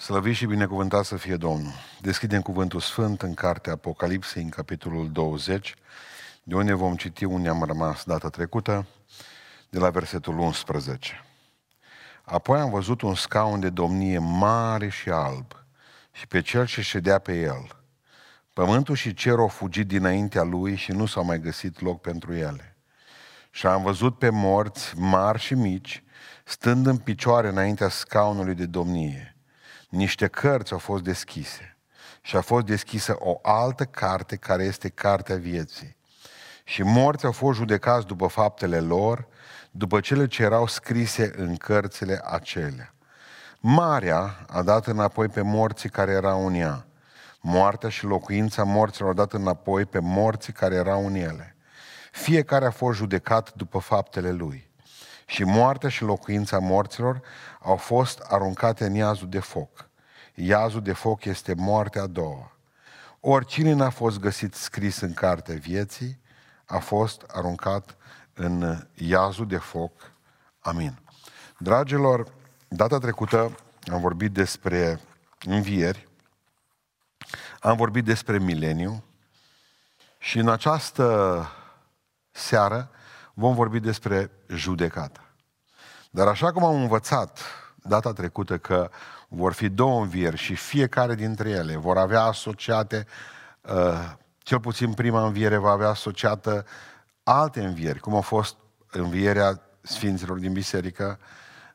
Slăvit și binecuvântat să fie Domnul. Deschidem cuvântul Sfânt în cartea Apocalipsei, în capitolul 20, de unde vom citi unde am rămas data trecută, de la versetul 11. Apoi am văzut un scaun de domnie mare și alb și pe cel ce ședea pe el. Pământul și cerul au fugit dinaintea lui și nu s-a mai găsit loc pentru ele. Și am văzut pe morți mari și mici, stând în picioare înaintea scaunului de domnie. Niște cărți au fost deschise și a fost deschisă o altă carte care este cartea vieții. Și morți au fost judecați după faptele lor, după cele ce erau scrise în cărțile acelea. Marea a dat înapoi pe morții care erau în ea. Moartea și locuința morților au dat înapoi pe morții care erau în ele. Fiecare a fost judecat după faptele lui. Și moartea și locuința morților au fost aruncate în iazul de foc. Iazul de foc este moartea a doua. Oricine n-a fost găsit scris în cartea vieții, a fost aruncat în iazul de foc. Amin. Dragilor, data trecută am vorbit despre învieri, am vorbit despre mileniu și în această seară vom vorbi despre judecată. Dar așa cum am învățat data trecută că vor fi două învieri și fiecare dintre ele vor avea asociate, uh, cel puțin prima înviere va avea asociată alte învieri, cum a fost învierea Sfinților din Biserică,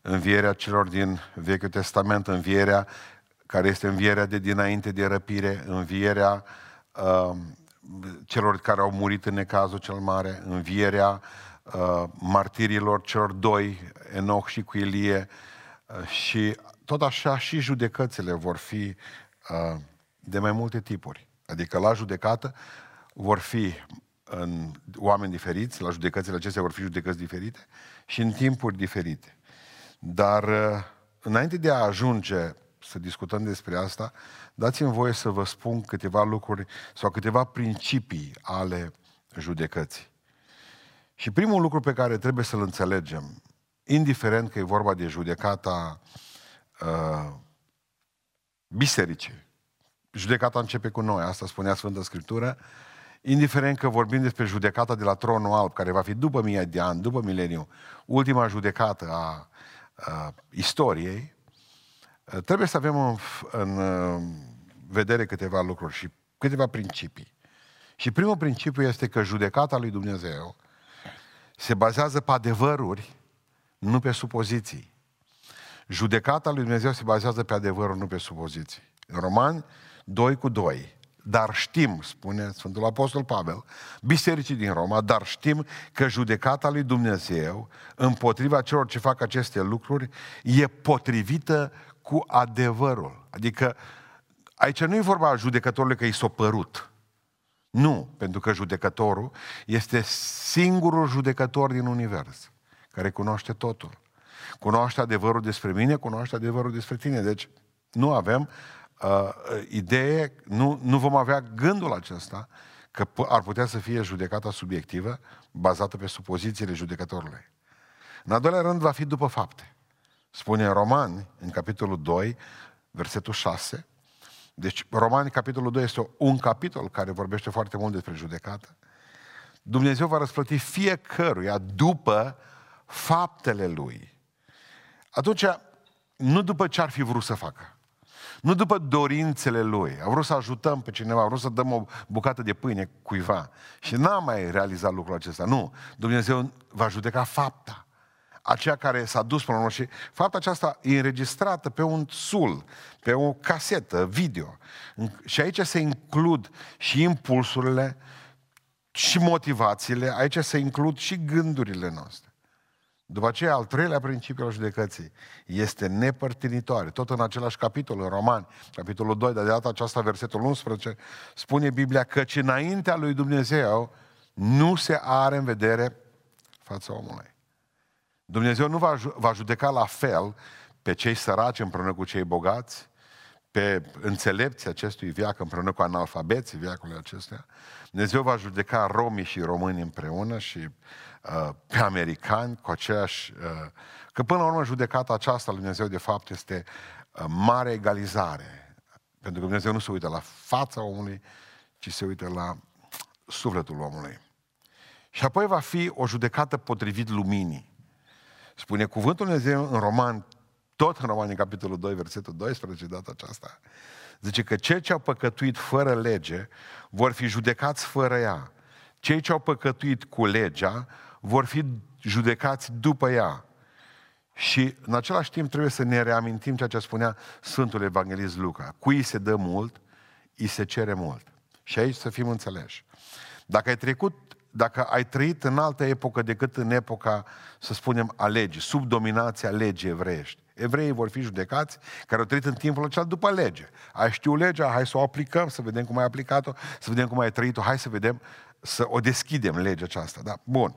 învierea celor din Vechiul Testament, învierea care este învierea de dinainte de răpire, învierea uh, celor care au murit în necazul cel mare, învierea uh, martirilor celor doi, Enoch și cu Ilie, uh, și tot așa și judecățile vor fi uh, de mai multe tipuri. Adică la judecată vor fi în oameni diferiți, la judecățile acestea vor fi judecăți diferite și în timpuri diferite. Dar uh, înainte de a ajunge să discutăm despre asta, dați-mi voie să vă spun câteva lucruri sau câteva principii ale judecății. Și primul lucru pe care trebuie să-l înțelegem, indiferent că e vorba de judecata uh, bisericii, judecata începe cu noi, asta spunea Sfânta Scriptură, indiferent că vorbim despre judecata de la tronul alb, care va fi după mii de ani, după mileniu, ultima judecată a, a istoriei, trebuie să avem în, în vedere câteva lucruri și câteva principii. Și primul principiu este că judecata lui Dumnezeu se bazează pe adevăruri, nu pe supoziții. Judecata lui Dumnezeu se bazează pe adevăruri, nu pe supoziții. În Roman 2 cu 2. Dar știm, spune Sfântul Apostol Pavel, bisericii din Roma, dar știm că judecata lui Dumnezeu împotriva celor ce fac aceste lucruri e potrivită cu adevărul. Adică aici nu e vorba a judecătorului că i s-a părut. Nu, pentru că judecătorul este singurul judecător din univers, care cunoaște totul. Cunoaște adevărul despre mine, cunoaște adevărul despre tine. Deci nu avem uh, idee, nu, nu vom avea gândul acesta că ar putea să fie judecata subiectivă bazată pe supozițiile judecătorului. În al doilea rând va fi după fapte. Spune în Romani, în capitolul 2, versetul 6, deci Romani, capitolul 2, este un capitol care vorbește foarte mult despre judecată. Dumnezeu va răsplăti fiecăruia după faptele lui. Atunci, nu după ce ar fi vrut să facă. Nu după dorințele lui. A vrut să ajutăm pe cineva, a vrut să dăm o bucată de pâine cuiva. Și n-a mai realizat lucrul acesta. Nu. Dumnezeu va judeca fapta. Aceea care s-a dus până la urmă. Și fapta aceasta e înregistrată pe un sul, pe o casetă, video. Și aici se includ și impulsurile, și motivațiile, aici se includ și gândurile noastre. După aceea, al treilea principiu al judecății este nepărtinitoare. Tot în același capitol, în Roman, capitolul 2, dar de data aceasta, versetul 11, spune Biblia că înaintea lui Dumnezeu nu se are în vedere fața omului. Dumnezeu nu va, va judeca la fel pe cei săraci împreună cu cei bogați, pe înțelepții acestui viac împreună cu analfabeții viacului acestea. Dumnezeu va judeca romii și români împreună și Uh, pe americani cu aceeași... Uh, că până la urmă judecata aceasta lui Dumnezeu de fapt este uh, mare egalizare. Pentru că Dumnezeu nu se uită la fața omului, ci se uită la sufletul omului. Și apoi va fi o judecată potrivit luminii. Spune cuvântul Dumnezeu în Roman, tot în Roman, în capitolul 2, versetul 12, data aceasta, zice că cei ce au păcătuit fără lege vor fi judecați fără ea. Cei ce au păcătuit cu legea vor fi judecați după ea. Și în același timp trebuie să ne reamintim ceea ce spunea Sfântul Evanghelist Luca. Cui se dă mult, îi se cere mult. Și aici să fim înțeleși. Dacă ai trecut, dacă ai trăit în altă epocă decât în epoca, să spunem, a legii, sub dominația legii evreiești, evreii vor fi judecați care au trăit în timpul acela după lege. Ai știu legea, hai să o aplicăm, să vedem cum ai aplicat-o, să vedem cum ai trăit-o, hai să vedem, să o deschidem legea aceasta. Da? Bun.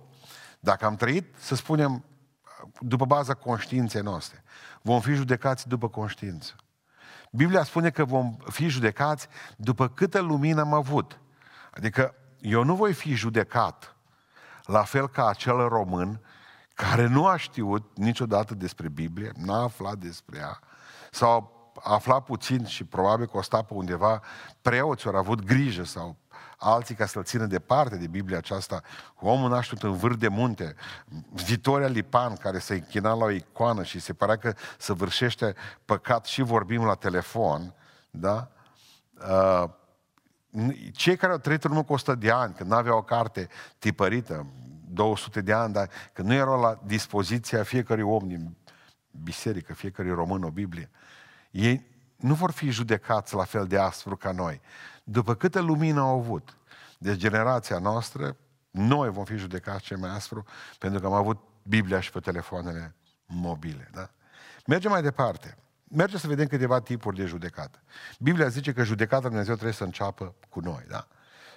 Dacă am trăit, să spunem, după baza conștiinței noastre, vom fi judecați după conștiință. Biblia spune că vom fi judecați după câtă lumină am avut. Adică eu nu voi fi judecat la fel ca acel român care nu a știut niciodată despre Biblie, n-a aflat despre ea, sau a aflat puțin și probabil că o sta pe undeva, preoți au avut grijă sau alții ca să-l țină departe de Biblia aceasta, omul naștut în vârf de munte, Vitoria Lipan, care se închina la o icoană și se părea că săvârșește păcat și vorbim la telefon, da? Uh, cei care au trăit în urmă cu 100 de ani, când nu aveau o carte tipărită, 200 de ani, dar când nu erau la dispoziția fiecărui om din biserică, fiecărui român o Biblie, ei nu vor fi judecați la fel de aspru ca noi. După câtă lumină au avut. Deci generația noastră, noi vom fi judecați cel mai aspru, pentru că am avut Biblia și pe telefoanele mobile. Da? Mergem mai departe. Mergem să vedem câteva tipuri de judecată. Biblia zice că judecata Dumnezeu trebuie să înceapă cu noi. Da?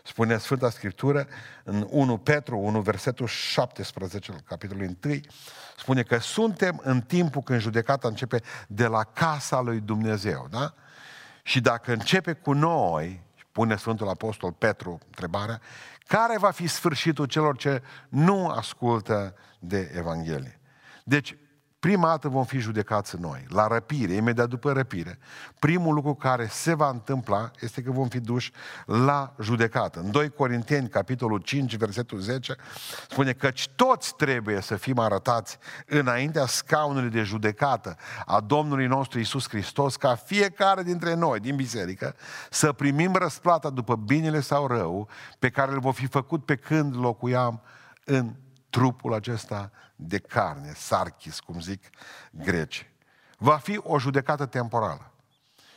Spune Sfânta Scriptură în 1 Petru, 1 versetul 17, capitolul 1, spune că suntem în timpul când judecata începe de la casa lui Dumnezeu. Da? Și dacă începe cu noi, pune Sfântul Apostol Petru întrebarea, care va fi sfârșitul celor ce nu ascultă de Evanghelie? Deci, prima dată vom fi judecați noi, la răpire, imediat după răpire. Primul lucru care se va întâmpla este că vom fi duși la judecată. În 2 Corinteni, capitolul 5, versetul 10, spune că toți trebuie să fim arătați înaintea scaunului de judecată a Domnului nostru Isus Hristos, ca fiecare dintre noi din biserică să primim răsplata după binele sau rău pe care îl vom fi făcut pe când locuiam în trupul acesta de carne, sarchis, cum zic greci. Va fi o judecată temporală.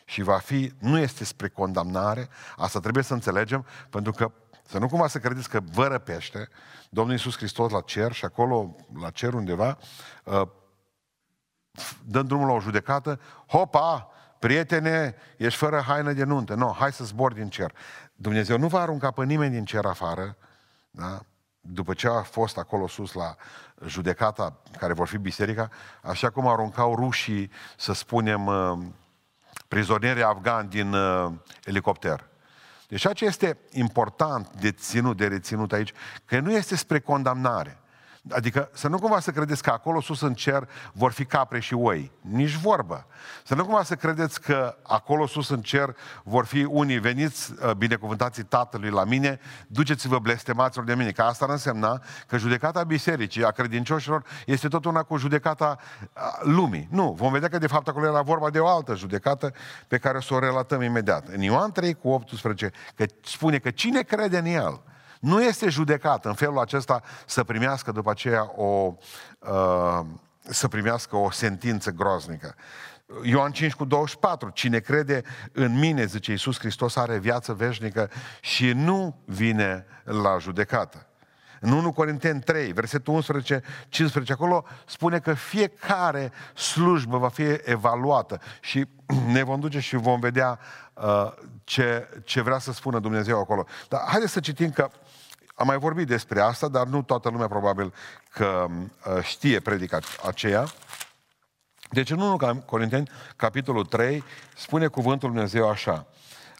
Și va fi, nu este spre condamnare, asta trebuie să înțelegem, pentru că să nu cumva să credeți că vă răpește Domnul Iisus Hristos la cer și acolo, la cer undeva, uh, dând drumul la o judecată, hopa, prietene, ești fără haină de nuntă. Nu, hai să zbor din cer. Dumnezeu nu va arunca pe nimeni din cer afară, da? După ce a fost acolo sus la judecata care vor fi biserica, așa cum aruncau rușii, să spunem, uh, prizonierii afgani din uh, elicopter. Deci ceea ce este important de ținut, de reținut aici, că nu este spre condamnare. Adică să nu cumva să credeți că acolo sus în cer vor fi capre și oi. Nici vorbă. Să nu cumva să credeți că acolo sus în cer vor fi unii veniți uh, binecuvântații Tatălui la mine, duceți-vă blestemaților de mine. Că asta ar însemna că judecata bisericii, a credincioșilor, este tot una cu judecata uh, lumii. Nu, vom vedea că de fapt acolo era vorba de o altă judecată pe care o să o relatăm imediat. În Ioan 3 cu 18, că spune că cine crede în el, nu este judecat în felul acesta să primească după aceea o, uh, să primească o sentință groaznică. Ioan 5 cu 24, cine crede în mine, zice Iisus Hristos, are viață veșnică și nu vine la judecată. În 1 Corinteni 3, versetul 11, 15, acolo spune că fiecare slujbă va fi evaluată și ne vom duce și vom vedea uh, ce, ce vrea să spună Dumnezeu acolo. Dar haideți să citim că am mai vorbit despre asta, dar nu toată lumea probabil că uh, știe predica aceea. Deci în 1 Corinteni, capitolul 3, spune cuvântul Dumnezeu așa,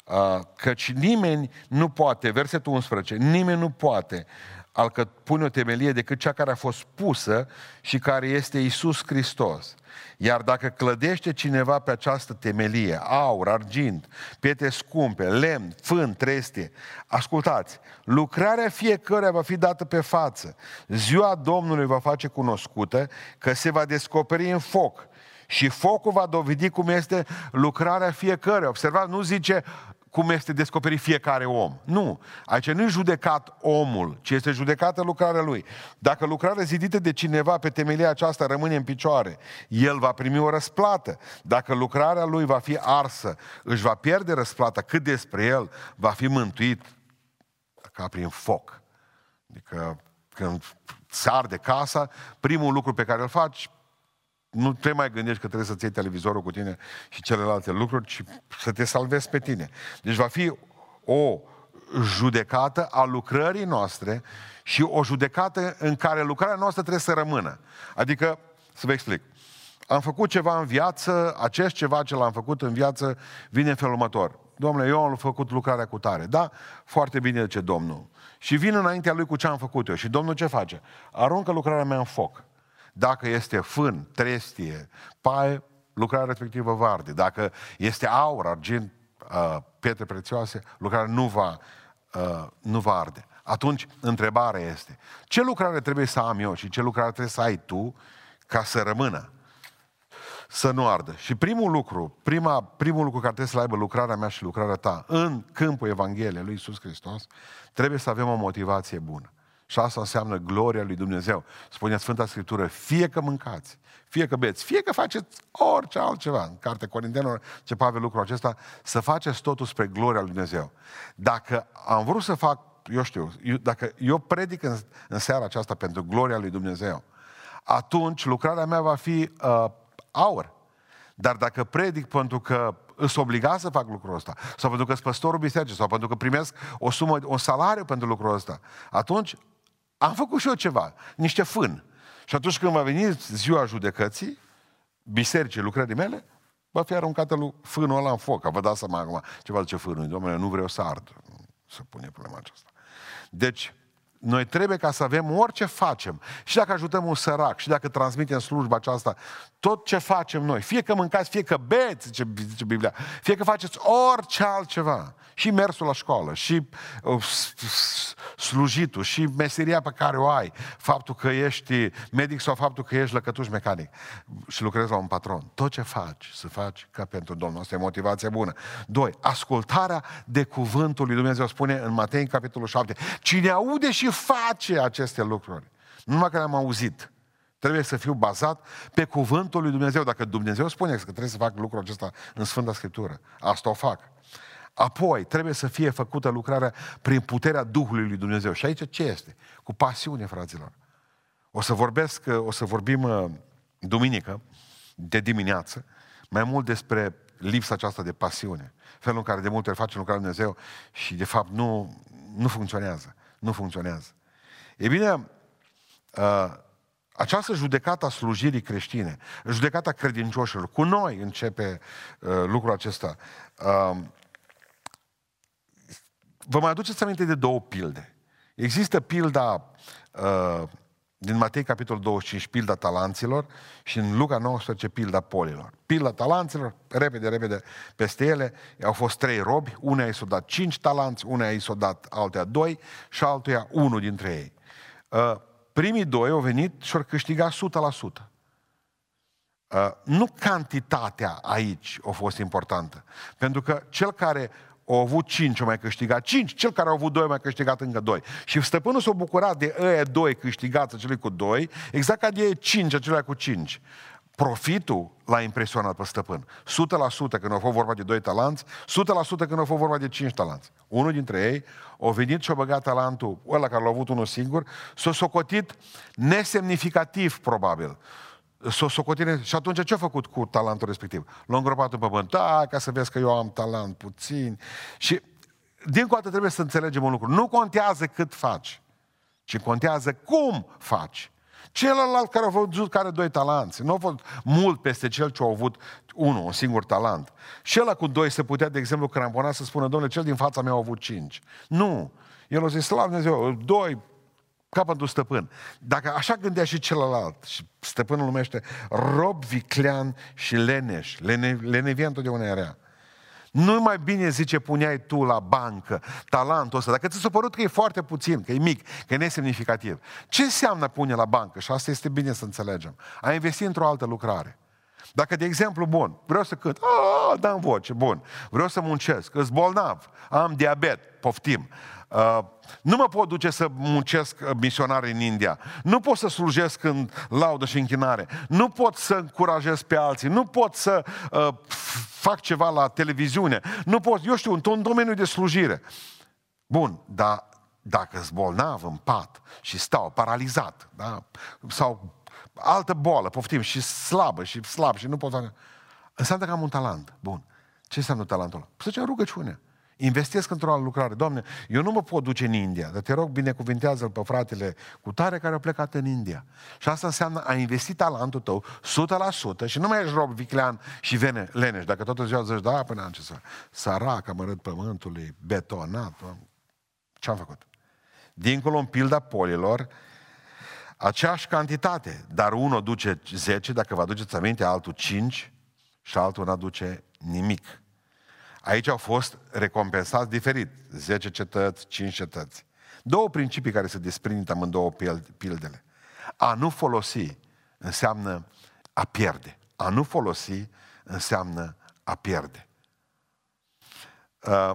uh, căci nimeni nu poate, versetul 11, nimeni nu poate alcă pune o temelie decât cea care a fost pusă și care este Isus Hristos. Iar dacă clădește cineva pe această temelie, aur, argint, pietre scumpe, lemn, fân, trestie, ascultați, lucrarea fiecăruia va fi dată pe față. Ziua Domnului va face cunoscută că se va descoperi în foc și focul va dovedi cum este lucrarea fiecăruia. Observați, nu zice cum este descoperit fiecare om. Nu. Aici nu e judecat omul, ci este judecată lucrarea lui. Dacă lucrarea zidită de cineva pe temelia aceasta rămâne în picioare, el va primi o răsplată. Dacă lucrarea lui va fi arsă, își va pierde răsplata, cât despre el va fi mântuit ca prin foc. Adică când se arde casa, primul lucru pe care îl faci, nu te mai gândești că trebuie să-ți iei televizorul cu tine și celelalte lucruri, ci să te salvezi pe tine. Deci va fi o judecată a lucrării noastre și o judecată în care lucrarea noastră trebuie să rămână. Adică, să vă explic, am făcut ceva în viață, acest ceva ce l-am făcut în viață vine în felul următor. Domnule, eu am făcut lucrarea cu tare. Da, foarte bine ce Domnul. Și vin înaintea lui cu ce am făcut eu. Și Domnul ce face? Aruncă lucrarea mea în foc. Dacă este fân, trestie, paie, lucrarea respectivă va arde. Dacă este aur, argint, uh, pietre prețioase, lucrarea nu va, uh, nu va arde. Atunci, întrebarea este, ce lucrare trebuie să am eu și ce lucrare trebuie să ai tu ca să rămână? Să nu ardă. Și primul lucru, prima, primul lucru care trebuie să aibă lucrarea mea și lucrarea ta în câmpul Evangheliei lui Iisus Hristos, trebuie să avem o motivație bună. Și asta înseamnă gloria lui Dumnezeu. Spune Sfânta Scriptură, fie că mâncați, fie că beți, fie că faceți orice altceva. În Cartea Corintenilor ce Pavel lucrul acesta, să faceți totul spre gloria lui Dumnezeu. Dacă am vrut să fac, eu știu, eu, dacă eu predic în, în seara aceasta pentru gloria lui Dumnezeu, atunci lucrarea mea va fi uh, aur. Dar dacă predic pentru că îs obligat să fac lucrul ăsta, sau pentru că sunt păstorul bisericii, sau pentru că primesc o sumă, un salariu pentru lucrul ăsta, atunci am făcut și eu ceva, niște fân. Și atunci când va veni ziua judecății, bisericii, lucrării mele, va fi aruncată lui fânul ăla în foc. Vă dați seama acum ce va zice fânul. Domnule, nu vreau să ard. Să pune problema aceasta. Deci, noi trebuie ca să avem orice facem. Și dacă ajutăm un sărac, și dacă transmitem slujba aceasta, tot ce facem noi, fie că mâncați, fie că beți, zice, zice Biblia, fie că faceți orice altceva, și mersul la școală, și uh, slujitul, și meseria pe care o ai, faptul că ești medic sau faptul că ești lăcătuș mecanic și lucrezi la un patron, tot ce faci, să faci ca pentru Domnul. Asta e motivație bună. Doi, ascultarea de cuvântul lui Dumnezeu spune în Matei, în capitolul 7, cine aude și face aceste lucruri, nu numai că le-am auzit, Trebuie să fiu bazat pe cuvântul lui Dumnezeu. Dacă Dumnezeu spune că trebuie să fac lucrul acesta în Sfânta Scriptură, asta o fac. Apoi, trebuie să fie făcută lucrarea prin puterea Duhului lui Dumnezeu. Și aici ce este? Cu pasiune, fraților. O să vorbesc, o să vorbim uh, duminică, de dimineață, mai mult despre lipsa aceasta de pasiune. Felul în care de multe ori facem lucrarea lui Dumnezeu și de fapt nu, nu funcționează. Nu funcționează. E bine, uh, această judecată a slujirii creștine, judecata credincioșilor, cu noi începe uh, lucrul acesta. Uh, vă mai aduceți aminte de două pilde. Există pilda uh, din Matei, capitolul 25, pilda talanților și în Luca 19, pilda polilor. Pilda talanților, repede, repede, peste ele au fost trei robi, unea i s-a dat cinci talanți, unea i s-a dat altea doi și altuia unul dintre ei. Uh, primii doi au venit și au câștigat 100%. Uh, nu cantitatea aici a fost importantă. Pentru că cel care au avut cinci, au mai câștigat cinci, cel care a avut doi, a mai câștigat încă doi. Și stăpânul s-a bucurat de ăia doi câștigați, acelui cu doi, exact ca de cinci, acelea cu cinci. Profitul l-a impresionat pe stăpân. 100% când au fost vorba de doi talanți, 100% când au fost vorba de cinci talanți. Unul dintre ei a venit și a băgat talentul ăla care l-a avut unul singur, s-a socotit nesemnificativ, probabil s-o socotine. Și atunci ce a făcut cu talentul respectiv? L-a îngropat în pământ. Da, ca să vezi că eu am talent puțin. Și din dată trebuie să înțelegem un lucru. Nu contează cât faci, ci contează cum faci. Celălalt care a văzut care doi talanți, nu a fost mult peste cel ce a avut unul, un singur talent. Și ăla cu doi se putea, de exemplu, crampona să spună, domnule, cel din fața mea a avut cinci. Nu. El a zis, slavă Dumnezeu, doi, capătul stăpân. Dacă așa gândea și celălalt, și stăpânul numește rob viclean și leneș, lene, lenevia întotdeauna era. Nu mai bine, zice, puneai tu la bancă talentul ăsta, dacă ți s-a părut că e foarte puțin, că e mic, că e nesemnificativ. Ce înseamnă pune la bancă? Și asta este bine să înțelegem. A investi într-o altă lucrare. Dacă, de exemplu, bun, vreau să cânt, a, da în voce, bun, vreau să muncesc, îs bolnav, am diabet, poftim, uh, nu mă pot duce să muncesc uh, misionar în India. Nu pot să slujesc în laudă și închinare. Nu pot să încurajez pe alții. Nu pot să uh, fac ceva la televiziune. Nu pot, eu știu, într-un domeniu de slujire. Bun, dar dacă sunt bolnav în pat și stau paralizat, da? sau altă boală, poftim, și slabă, și slab, și nu pot face... Înseamnă că am un talent. Bun. Ce înseamnă talentul ăla? Să ce rugăciune. Investesc într-o altă lucrare. Doamne, eu nu mă pot duce în India, dar te rog, binecuvintează-l pe fratele cu tare care a plecat în India. Și asta înseamnă a investi talentul tău 100% și nu mai ești rob viclean și vene, leneș. Dacă toată ziua zici, da, până am ce să... Sărac, am arăt pământului, betonat. Ce am făcut? Dincolo, în pilda polilor, aceeași cantitate, dar unul duce 10, dacă vă aduceți aminte, altul 5 și altul nu aduce nimic. Aici au fost recompensați diferit. 10 cetăți, 5 cetăți. Două principii care se desprind amândouă pildele. A nu folosi înseamnă a pierde. A nu folosi înseamnă a pierde. Uh,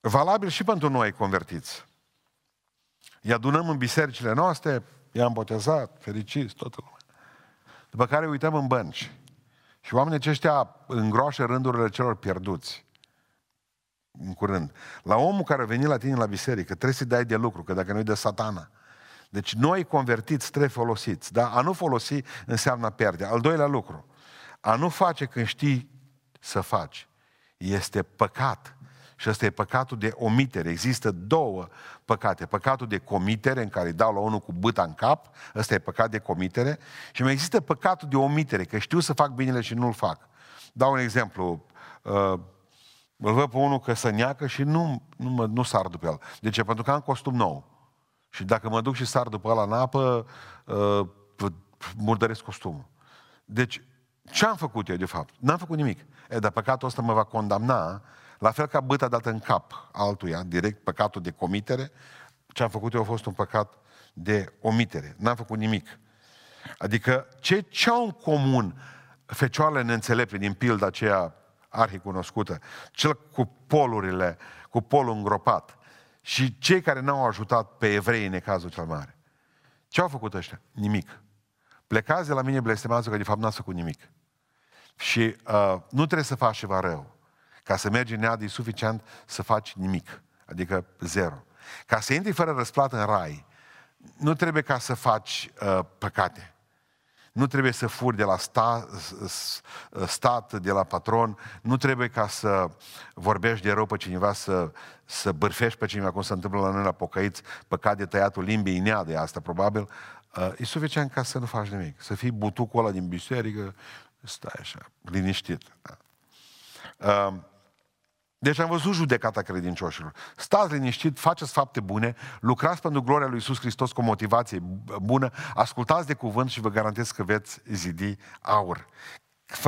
valabil și pentru noi convertiți. Îi adunăm în bisericile noastre, i-am botezat, fericiți, toată lumea. După care uităm în bănci. Și oamenii aceștia îngroașă rândurile celor pierduți. În curând. La omul care a venit la tine la biserică, trebuie să-i dai de lucru, că dacă nu-i de satana. Deci noi convertiți trebuie folosiți. Da? A nu folosi înseamnă a pierde. Al doilea lucru. A nu face când știi să faci. Este păcat. Și ăsta e păcatul de omitere. Există două păcate. Păcatul de comitere, în care îi dau la unul cu băta în cap, ăsta e păcat de comitere. Și mai există păcatul de omitere, că știu să fac binele și nu-l fac. Dau un exemplu. Uh, îl văd pe unul că să neacă și nu, nu, mă, nu sar după el. De ce? Pentru că am costum nou. Și dacă mă duc și sar după ăla în apă, uh, murdăresc costumul. Deci, ce am făcut eu, de fapt? N-am făcut nimic. E, dar păcatul ăsta mă va condamna la fel ca băta dată în cap altuia, direct păcatul de comitere, ce am făcut eu a fost un păcat de omitere. N-am făcut nimic. Adică ce, ce au în comun fecioarele neînțelepte din pilda aceea arhicunoscută, cel cu polurile, cu polul îngropat și cei care n-au ajutat pe evrei în cazul cel mare. Ce au făcut ăștia? Nimic. Plecați de la mine blestemați că de fapt n-ați făcut nimic. Și uh, nu trebuie să faci ceva rău. Ca să mergi în iad e suficient să faci nimic, adică zero. Ca să intri fără răsplată în rai, nu trebuie ca să faci uh, păcate. Nu trebuie să furi de la sta, stat, de la patron, nu trebuie ca să vorbești de rău pe cineva, să, să bârfești pe cineva, cum se întâmplă la noi la pocăiți, păcat de tăiatul limbii, ineadă asta probabil. Uh, e suficient ca să nu faci nimic, să fii butucul ăla din biserică, stai așa, liniștit. Da. Uh, deci am văzut judecata credincioșilor. Stați liniștit, faceți fapte bune, lucrați pentru gloria lui Iisus Hristos cu o motivație bună, ascultați de cuvânt și vă garantez că veți zidi aur.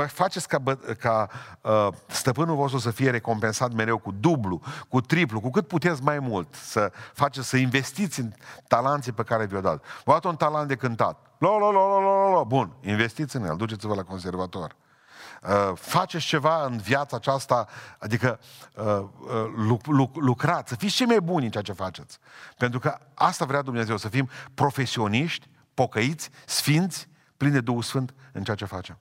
Faceți ca, ca uh, stăpânul vostru să fie recompensat mereu cu dublu, cu triplu, cu cât puteți mai mult să faceți, să investiți în talanții pe care vi-o dat. Vă un talent de cântat. Lo, lo, lo, lo, lo, lo. Bun, investiți în el, duceți-vă la conservator. Uh, faceți ceva în viața aceasta, adică uh, uh, lucrați, să fiți cei mai buni în ceea ce faceți. Pentru că asta vrea Dumnezeu, să fim profesioniști, pocăiți, sfinți, plini de Duhul Sfânt în ceea ce facem.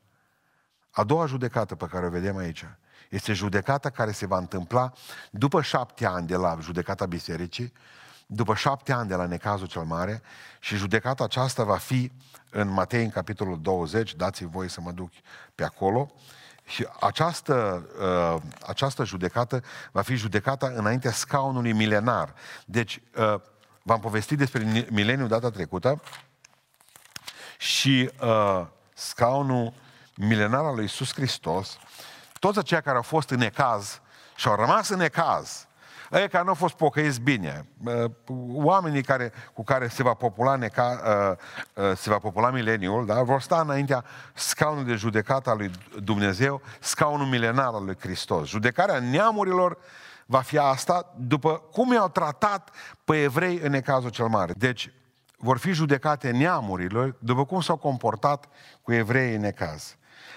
A doua judecată pe care o vedem aici este judecata care se va întâmpla după șapte ani de la judecata bisericii, după șapte ani de la necazul cel mare și judecata aceasta va fi în Matei, în capitolul 20, dați-mi voi să mă duc pe acolo, și această, uh, această judecată va fi judecata înaintea scaunului milenar. Deci, uh, v-am povestit despre mileniu data trecută și uh, scaunul milenar al lui Iisus Hristos, toți aceia care au fost în ecaz și au rămas în ecaz, Ei care nu au fost pocăiți bine, uh, oamenii care, cu care se va popula, neca, uh, uh, se va popula mileniul, da? vor sta înaintea scaunului de judecată al lui Dumnezeu, scaunul milenar al lui Hristos. Judecarea neamurilor va fi asta după cum i-au tratat pe evrei în necazul cel mare. Deci, vor fi judecate neamurilor după cum s-au comportat cu evreii în necaz.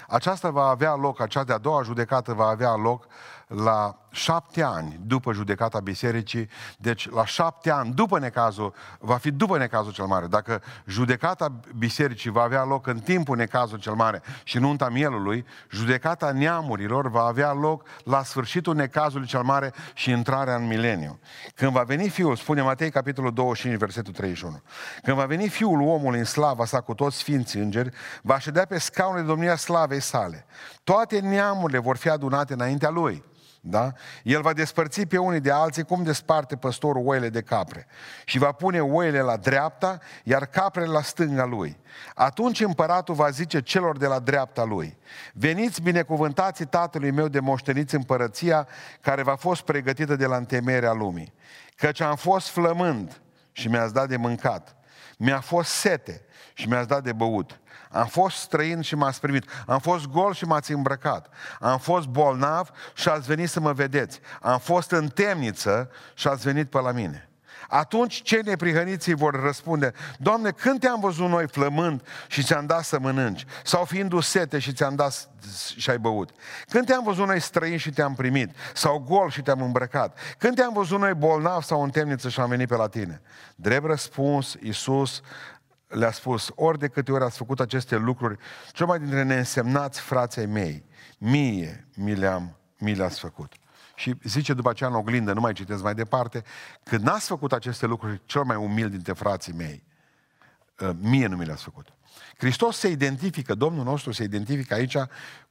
Aceasta va avea loc, acea de-a doua judecată va avea loc la șapte ani după judecata bisericii, deci la șapte ani după necazul, va fi după necazul cel mare. Dacă judecata bisericii va avea loc în timpul necazul cel mare și nunta mielului, judecata neamurilor va avea loc la sfârșitul necazului cel mare și intrarea în mileniu. Când va veni Fiul, spune Matei, capitolul 25, versetul 31, când va veni Fiul omului în slava sa cu toți sfinții îngeri, va ședea pe scaunul de domnia slavei sale. Toate neamurile vor fi adunate înaintea lui. Da? El va despărți pe unii de alții cum desparte păstorul oile de capre. Și va pune oile la dreapta, iar caprele la stânga lui. Atunci împăratul va zice celor de la dreapta lui, veniți binecuvântații tatălui meu de moșteniți împărăția care v-a fost pregătită de la întemeierea lumii. Căci am fost flămând și mi-ați dat de mâncat. Mi-a fost sete și mi-ați dat de băut. Am fost străin și m-ați primit. Am fost gol și m-ați îmbrăcat. Am fost bolnav și ați venit să mă vedeți. Am fost în temniță și ați venit pe la mine. Atunci cei neprihăniți vor răspunde, Doamne, când te-am văzut noi flămând și ți-am dat să mănânci? Sau fiindu sete și ți-am dat și ai băut? Când te-am văzut noi străini și te-am primit? Sau gol și te-am îmbrăcat? Când te-am văzut noi bolnav sau în temniță și am venit pe la tine? Drept răspuns, Iisus le-a spus, ori de câte ori ați făcut aceste lucruri, cel mai dintre neînsemnați frații mei, mie mi le-am, mi le-ați făcut. Și zice după aceea în oglindă, nu mai citesc mai departe, când n-ați făcut aceste lucruri, cel mai umil dintre frații mei, uh, mie nu mi le-ați făcut. Hristos se identifică, Domnul nostru se identifică aici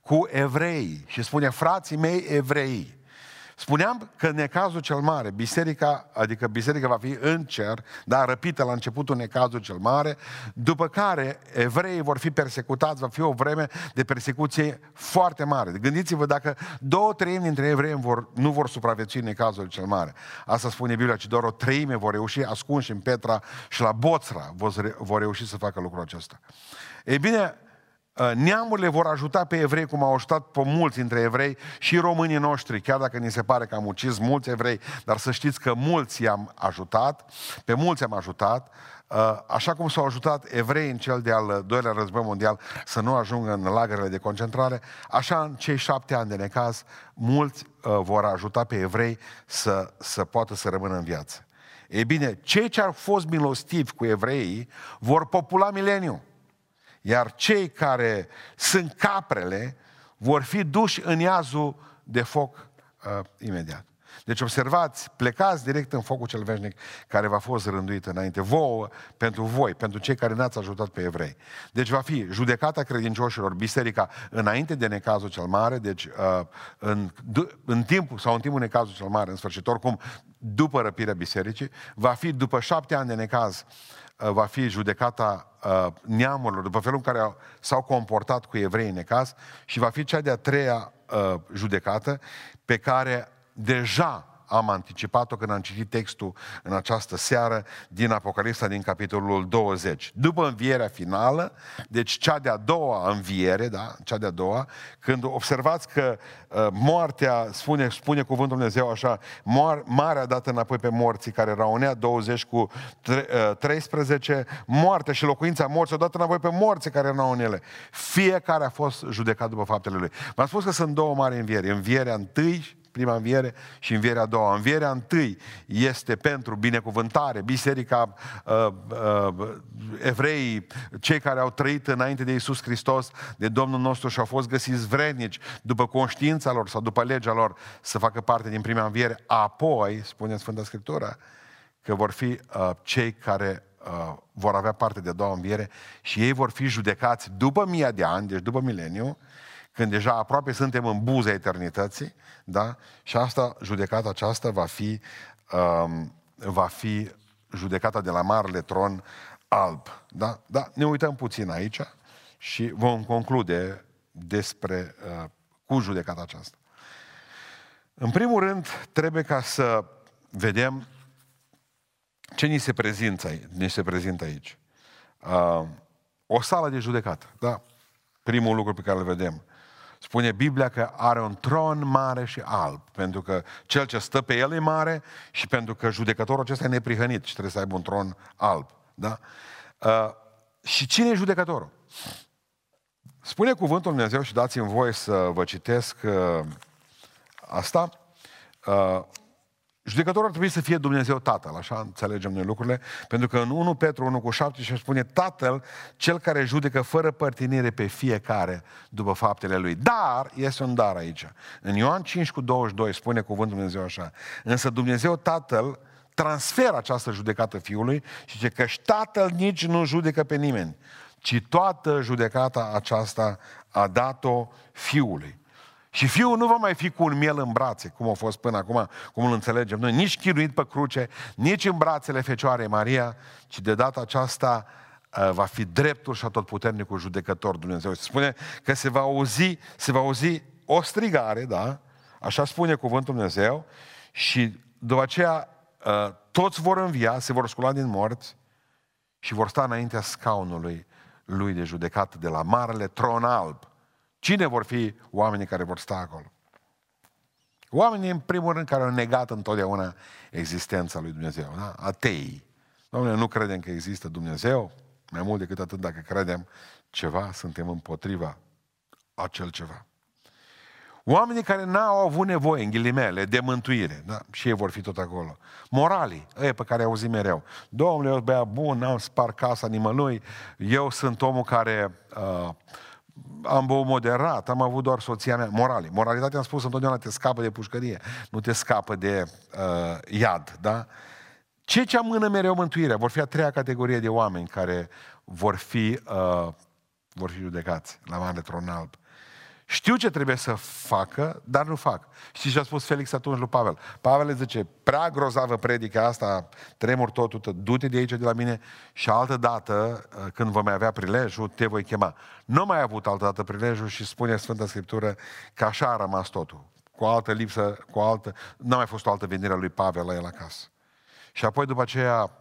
cu evrei și spune, frații mei evrei. Spuneam că în necazul cel mare, biserica, adică biserica va fi în cer, dar răpită la începutul necazul cel mare, după care evreii vor fi persecutați, va fi o vreme de persecuție foarte mare. Gândiți-vă dacă două treimi dintre evrei vor, nu vor supraviețui în necazul cel mare. Asta spune Biblia, ci doar o treime vor reuși, ascunși în Petra și la Boțra, vor reuși să facă lucrul acesta. Ei bine, Uh, neamurile vor ajuta pe evrei cum au ajutat pe mulți dintre evrei și românii noștri, chiar dacă ni se pare că am ucis mulți evrei, dar să știți că mulți i-am ajutat, pe mulți am ajutat, uh, așa cum s-au ajutat evrei în cel de-al doilea război mondial să nu ajungă în lagărele de concentrare, așa în cei șapte ani de necaz, mulți uh, vor ajuta pe evrei să, să poată să rămână în viață. Ei bine, cei ce au fost milostivi cu evreii vor popula mileniul. Iar cei care sunt caprele vor fi duși în iazul de foc uh, imediat. Deci observați, plecați direct în focul cel veșnic care v-a fost rânduit înainte, vouă, pentru voi, pentru cei care n-ați ajutat pe evrei. Deci va fi judecata credincioșilor, biserica, înainte de necazul cel mare, deci uh, în, în timpul sau în timpul necazul cel mare, în sfârșit, oricum, după răpirea bisericii, va fi după șapte ani de necaz, uh, va fi judecata uh, neamurilor, după felul în care s-au comportat cu evrei în necaz și va fi cea de-a treia uh, judecată pe care deja am anticipat-o când am citit textul în această seară din Apocalipsa din capitolul 20. După învierea finală, deci cea de-a doua înviere, da, cea de-a doua, când observați că uh, moartea, spune, spune cuvântul Dumnezeu așa, moar, marea dată înapoi pe morții care erau în 20 cu tre, uh, 13, moartea și locuința morții, odată înapoi pe morții care erau în ele. Fiecare a fost judecat după faptele lui. V-am spus că sunt două mari învieri. Învierea întâi prima înviere și învierea a doua. Învierea întâi este pentru binecuvântare, biserica, uh, uh, evreii, cei care au trăit înainte de Iisus Hristos, de Domnul nostru și au fost găsiți vrednici după conștiința lor sau după legea lor să facă parte din prima înviere. Apoi, spune Sfânta Scriptură, că vor fi uh, cei care uh, vor avea parte de a doua înviere și ei vor fi judecați după mii de ani, deci după mileniu, când deja aproape suntem în buza eternității, da? Și asta, judecata aceasta va fi, um, va fi judecata de la Marele Tron alb. Da? Da? Ne uităm puțin aici și vom conclude despre, uh, cu judecata aceasta. În primul rând, trebuie ca să vedem ce ni se prezintă, ni se prezintă aici. Uh, o sală de judecată, da? Primul lucru pe care îl vedem. Spune Biblia că are un tron mare și alb, pentru că cel ce stă pe el e mare și pentru că judecătorul acesta e neprihănit și trebuie să aibă un tron alb. Da? Uh, și cine e judecătorul? Spune cuvântul Dumnezeu și dați-mi voie să vă citesc uh, asta. Uh, Judecătorul ar trebui să fie Dumnezeu Tatăl, așa înțelegem noi lucrurile, pentru că în 1 Petru 1 cu 7 și spune Tatăl, cel care judecă fără părtinire pe fiecare după faptele lui. Dar, este un dar aici. În Ioan 5 cu 22 spune cuvântul Dumnezeu așa, însă Dumnezeu Tatăl transferă această judecată Fiului și zice că Tatăl nici nu judecă pe nimeni, ci toată judecata aceasta a dat-o Fiului. Și fiul nu va mai fi cu un miel în brațe, cum a fost până acum, cum îl înțelegem noi, nici chinuit pe cruce, nici în brațele Fecioarei Maria, ci de data aceasta uh, va fi dreptul și atotputernicul judecător Dumnezeu. Se spune că se va auzi, se va auzi o strigare, da? Așa spune cuvântul Dumnezeu și după aceea uh, toți vor învia, se vor scula din morți și vor sta înaintea scaunului lui de judecată de la marele tron alb Cine vor fi oamenii care vor sta acolo? Oamenii, în primul rând, care au negat întotdeauna existența lui Dumnezeu. Da? Atei. Domnule, nu credem că există Dumnezeu. Mai mult decât atât, dacă credem ceva, suntem împotriva acel ceva. Oamenii care n-au avut nevoie, în ghilimele, de mântuire, da? și ei vor fi tot acolo. Moralii, ei pe care auzim mereu. Domnule, eu băiat bun, n-am spart casa nimănui, eu sunt omul care uh, am băut moderat, am avut doar soția mea, morale. Moralitatea am spus întotdeauna te scapă de pușcărie, nu te scapă de uh, iad, da? Ce ce amână mereu mântuirea? Vor fi a treia categorie de oameni care vor fi, uh, vor fi judecați la mare tron alb. Știu ce trebuie să facă, dar nu fac. Știți ce a spus Felix atunci lui Pavel? Pavel îi zice, prea grozavă predica asta, tremur totul, du-te de aici de la mine și altă dată, uh, când vom mai avea prilejul, te voi chema. Nu mai a avut altă dată prilejul și spune Sfânta Scriptură că așa a rămas totul. Cu altă lipsă, cu altă... Nu a mai fost o altă venire a lui Pavel la el acasă. Și apoi după aceea,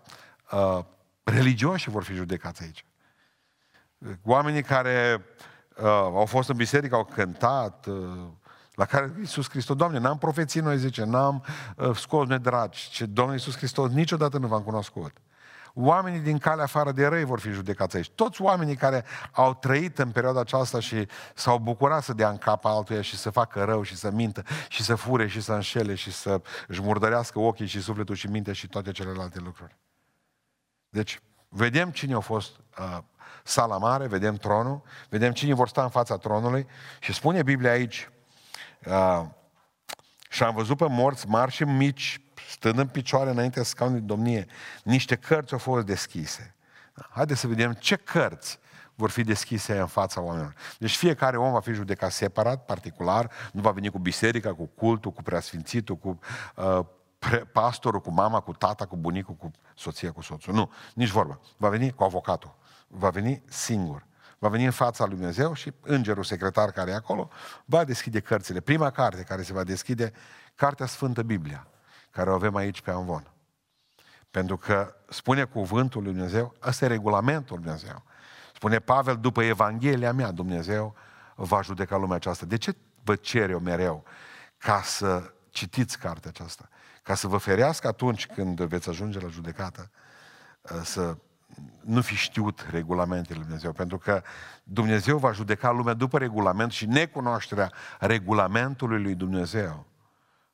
uh, religioși vor fi judecați aici. Oamenii care uh, au fost în biserică, au cântat, uh, la care Iisus Hristos, Doamne, n-am profeții noi, zice, n-am uh, scos nedragi, ce Domnul Iisus Hristos niciodată nu v-am cunoscut. Oamenii din calea afară de răi vor fi judecați aici. Toți oamenii care au trăit în perioada aceasta și s-au bucurat să dea în cap altuia și să facă rău și să mintă și să fure și să înșele și să își murdărească ochii și sufletul și mintea și toate celelalte lucruri. Deci, vedem cine a fost uh, sala mare, vedem tronul, vedem cine vor sta în fața tronului și spune Biblia aici, uh, și am văzut pe morți mari și mici, stând în picioare înaintea scaunului de domnie, niște cărți au fost deschise. Haideți să vedem ce cărți vor fi deschise în fața oamenilor. Deci fiecare om va fi judecat separat, particular, nu va veni cu biserica, cu cultul, cu preasfințitul, cu uh, pastorul, cu mama, cu tata, cu bunicul, cu soția, cu soțul. Nu, nici vorba. Va veni cu avocatul va veni singur. Va veni în fața lui Dumnezeu și îngerul secretar care e acolo va deschide cărțile. Prima carte care se va deschide, Cartea Sfântă Biblia, care o avem aici pe Anvon. Pentru că spune cuvântul lui Dumnezeu, ăsta e regulamentul lui Dumnezeu. Spune Pavel, după Evanghelia mea, Dumnezeu va judeca lumea aceasta. De ce vă cer eu mereu? Ca să citiți cartea aceasta. Ca să vă ferească atunci când veți ajunge la judecată, să nu fi știut regulamentele lui Dumnezeu, pentru că Dumnezeu va judeca lumea după regulament și necunoașterea regulamentului lui Dumnezeu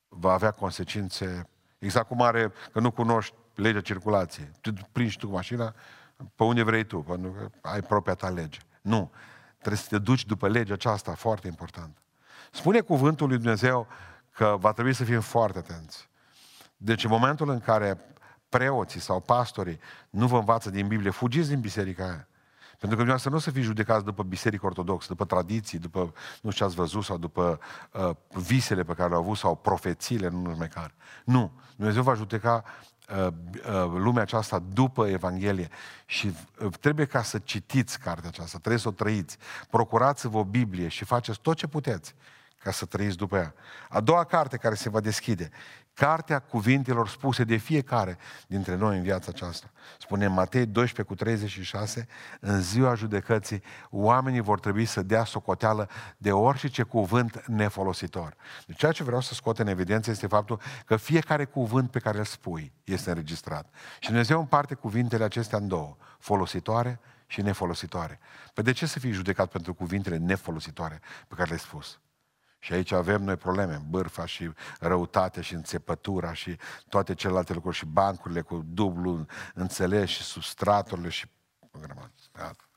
va avea consecințe, exact cum are că nu cunoști legea circulației. Tu prinzi tu cu mașina pe unde vrei tu, pentru că ai propria ta lege. Nu. Trebuie să te duci după legea aceasta, foarte important. Spune cuvântul lui Dumnezeu că va trebui să fim foarte atenți. Deci în momentul în care preoții sau pastorii nu vă învață din Biblie, fugiți din biserica aia. Pentru că dumneavoastră nu o să fiți judecați după biserică ortodoxă, după tradiții, după nu știu ce ați văzut sau după uh, visele pe care le-au avut sau profețiile, nu știu mai care. Nu. Dumnezeu va judeca uh, uh, lumea aceasta după Evanghelie și uh, trebuie ca să citiți cartea aceasta, trebuie să o trăiți. Procurați-vă o Biblie și faceți tot ce puteți ca să trăiți după ea. A doua carte care se va deschide, cartea cuvintelor spuse de fiecare dintre noi în viața aceasta. Spune în Matei 12 cu 36, în ziua judecății, oamenii vor trebui să dea socoteală de orice cuvânt nefolositor. Deci ceea ce vreau să scot în evidență este faptul că fiecare cuvânt pe care îl spui este înregistrat. Și Dumnezeu împarte cuvintele acestea în două, folositoare și nefolositoare. Păi de ce să fii judecat pentru cuvintele nefolositoare pe care le-ai spus? Și aici avem noi probleme, bârfa și răutatea și înțepătura și toate celelalte lucruri și bancurile cu dublu înțeles și substraturile și...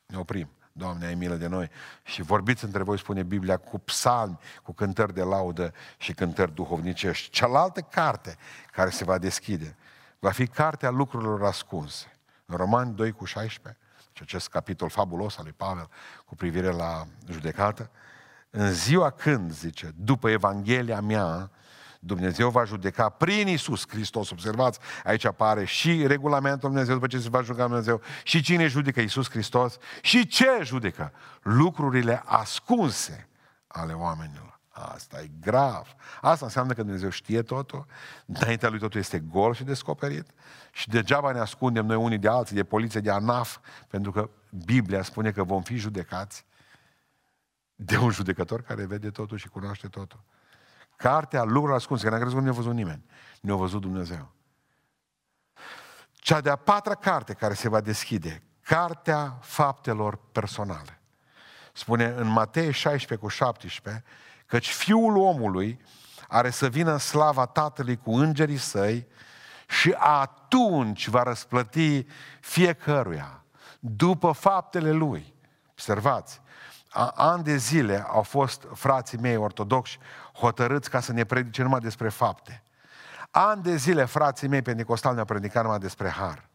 Ne oprim. Doamne, ai milă de noi. Și vorbiți între voi, spune Biblia, cu psalmi, cu cântări de laudă și cântări duhovnicești. Cealaltă carte care se va deschide va fi cartea lucrurilor ascunse. În Romani 2 cu 16, și acest capitol fabulos al lui Pavel cu privire la judecată, în ziua când, zice, după Evanghelia mea, Dumnezeu va judeca prin Isus Hristos. Observați, aici apare și regulamentul Dumnezeu după ce se va judeca Dumnezeu și cine judecă Isus Hristos și ce judecă? Lucrurile ascunse ale oamenilor. Asta e grav. Asta înseamnă că Dumnezeu știe totul, înaintea lui totul este gol și descoperit și degeaba ne ascundem noi unii de alții, de poliție, de ANAF, pentru că Biblia spune că vom fi judecați de un judecător care vede totul și cunoaște totul. Cartea lucrurilor ascunse, că n-a crezut că nu a văzut nimeni. Nu a văzut Dumnezeu. Cea de-a patra carte care se va deschide, Cartea faptelor personale. Spune în Matei 16 cu 17, căci Fiul omului are să vină în slava Tatălui cu îngerii săi și atunci va răsplăti fiecăruia după faptele lui. Observați, ani de zile au fost frații mei ortodoxi hotărâți ca să ne predice numai despre fapte. Ani de zile frații mei pentecostali ne-au predicat numai despre har.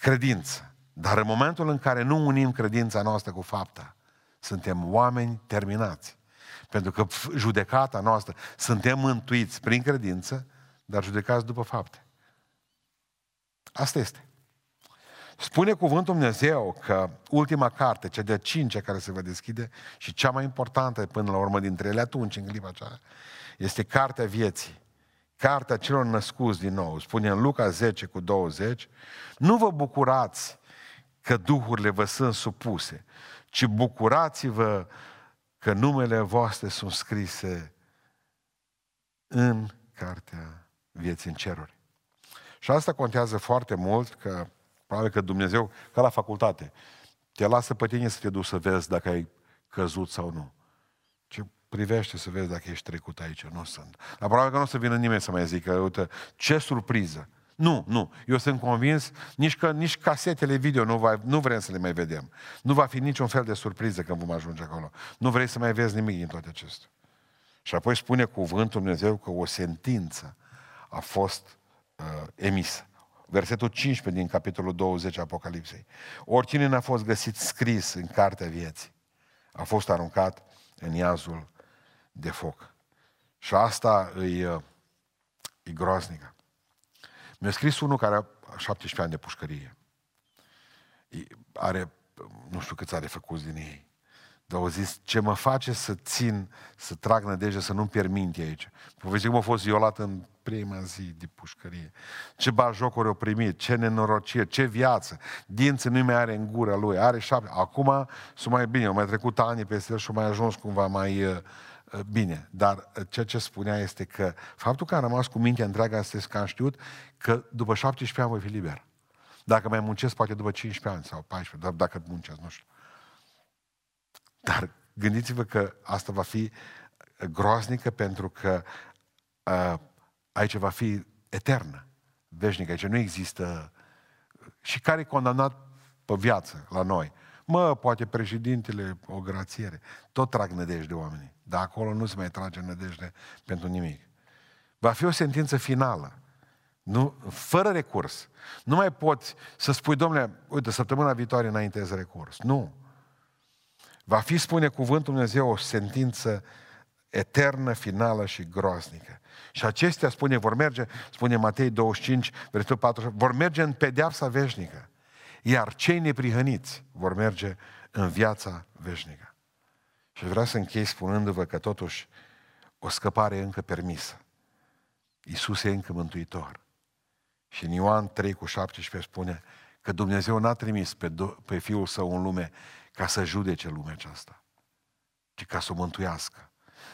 Credință. Dar în momentul în care nu unim credința noastră cu fapta, suntem oameni terminați. Pentru că judecata noastră, suntem mântuiți prin credință, dar judecați după fapte. Asta este. Spune cuvântul Dumnezeu că ultima carte, cea de-a cincea care se va deschide și cea mai importantă până la urmă dintre ele atunci, în clipa aceea, este cartea vieții. Cartea celor născuți din nou. Spune în Luca 10 cu 20, nu vă bucurați că duhurile vă sunt supuse, ci bucurați-vă că numele voastre sunt scrise în cartea vieții în ceruri. Și asta contează foarte mult că Probabil că Dumnezeu, ca la facultate, te lasă pe tine să te duci să vezi dacă ai căzut sau nu. Ce privește să vezi dacă ești trecut aici, nu sunt. Dar probabil că nu o să vină nimeni să mai zică, uite, ce surpriză. Nu, nu. Eu sunt convins, nici, că, nici casetele video nu, va, nu vrem să le mai vedem. Nu va fi niciun fel de surpriză când vom ajunge acolo. Nu vrei să mai vezi nimic din toate acestea. Și apoi spune cuvântul Dumnezeu că o sentință a fost uh, emisă. Versetul 15 din capitolul 20 Apocalipsei. Oricine n-a fost găsit scris în cartea vieții, a fost aruncat în iazul de foc. Și asta e, e groaznică. Mi-a scris unul care are 17 ani de pușcărie. Are, nu știu câți are făcut din ei. Dar au zis, ce mă face să țin, să trag nădejde, să nu-mi pierd minte aici. Povestea cum a fost violat în prima zi de pușcărie. Ce bajocuri au primit, ce nenorocire, ce viață. Dinții nu mai are în gura lui, are șapte. Acum sunt mai bine, au mai trecut ani peste el și au mai ajuns cumva mai uh, uh bine. Dar uh, ceea ce spunea este că faptul că a rămas cu mintea întreagă este că am știut că după 17 ani voi fi liber. Dacă mai muncesc, poate după 15 ani sau 14, dar dacă muncesc, nu știu. Dar gândiți-vă că asta va fi groaznică pentru că uh, aici va fi eternă, veșnică. Aici nu există... Și care e condamnat pe viață la noi? Mă, poate președintele, o grațiere. Tot trag nădejde oamenii. Dar acolo nu se mai trage nădejde pentru nimic. Va fi o sentință finală. Nu, fără recurs. Nu mai poți să spui, domnule, uite, săptămâna viitoare înaintez recurs. Nu. Va fi, spune cuvântul Dumnezeu, o sentință eternă, finală și groaznică. Și acestea, spune, vor merge, spune Matei 25, versetul 4, vor merge în pedeapsa veșnică. Iar cei neprihăniți vor merge în viața veșnică. Și vreau să închei spunându-vă că totuși o scăpare încă permisă. Iisus e încă mântuitor. Și în Ioan 3 cu 17 spune că Dumnezeu n-a trimis pe, pe Fiul Său în lume ca să judece lumea aceasta, ci ca să o mântuiască.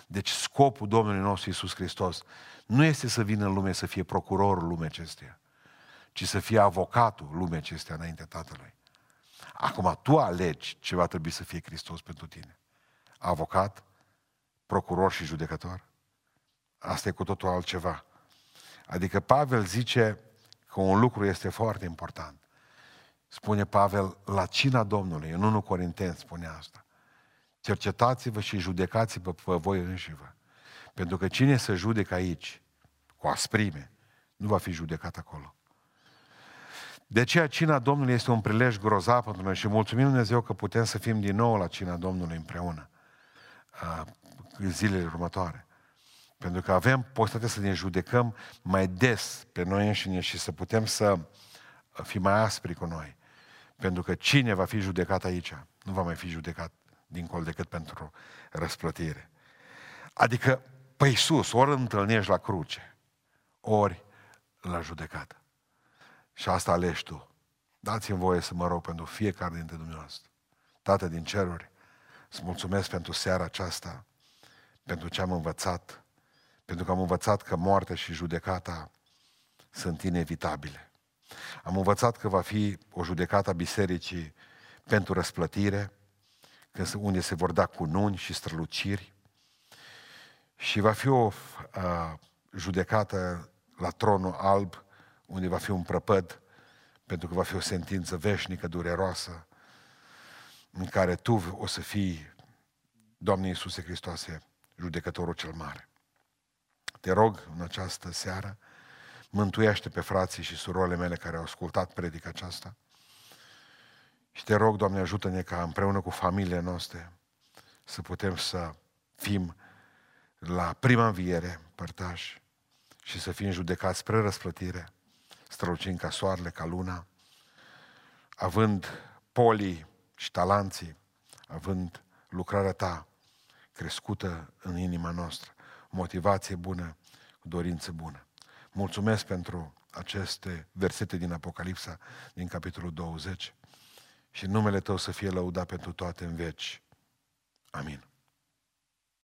Deci scopul Domnului nostru Iisus Hristos nu este să vină în lume să fie procurorul lumea acesteia, ci să fie avocatul lumea acesteia înainte Tatălui. Acum tu alegi ce va trebui să fie Hristos pentru tine. Avocat, procuror și judecător. Asta e cu totul altceva. Adică Pavel zice că un lucru este foarte important. Spune Pavel, la cina Domnului, în 1 Corinteni spune asta. Cercetați-vă și judecați-vă pe voi înșivă. Pentru că cine se judecă aici, cu asprime, nu va fi judecat acolo. De aceea cina Domnului este un prilej grozav pentru noi și mulțumim Dumnezeu că putem să fim din nou la cina Domnului împreună în zilele următoare. Pentru că avem posibilitatea să ne judecăm mai des pe noi înșine și să putem să fim mai aspri cu noi. Pentru că cine va fi judecat aici, nu va mai fi judecat dincolo decât pentru răsplătire. Adică pe Iisus ori îl întâlnești la cruce, ori la judecată. Și asta alegi tu. Dați-mi voie să mă rog pentru fiecare dintre dumneavoastră. Tată din ceruri, îți mulțumesc pentru seara aceasta, pentru ce am învățat, pentru că am învățat că moartea și judecata sunt inevitabile. Am învățat că va fi o judecată a bisericii pentru răsplătire, unde se vor da cununi și străluciri, și va fi o uh, judecată la tronul alb, unde va fi un prăpăd, pentru că va fi o sentință veșnică, dureroasă, în care Tu o să fii, Doamne Iisuse Hristoase, judecătorul cel mare. Te rog în această seară, mântuiește pe frații și surorile mele care au ascultat predica aceasta și te rog, Doamne, ajută-ne ca împreună cu familiile noastre să putem să fim la prima înviere, părtași, și să fim judecați spre răsplătire, strălucind ca soarele, ca luna, având polii și talanții, având lucrarea ta crescută în inima noastră, motivație bună, dorință bună. Mulțumesc pentru aceste versete din Apocalipsa, din capitolul 20 și numele Tău să fie lăudat pentru toate în veci. Amin.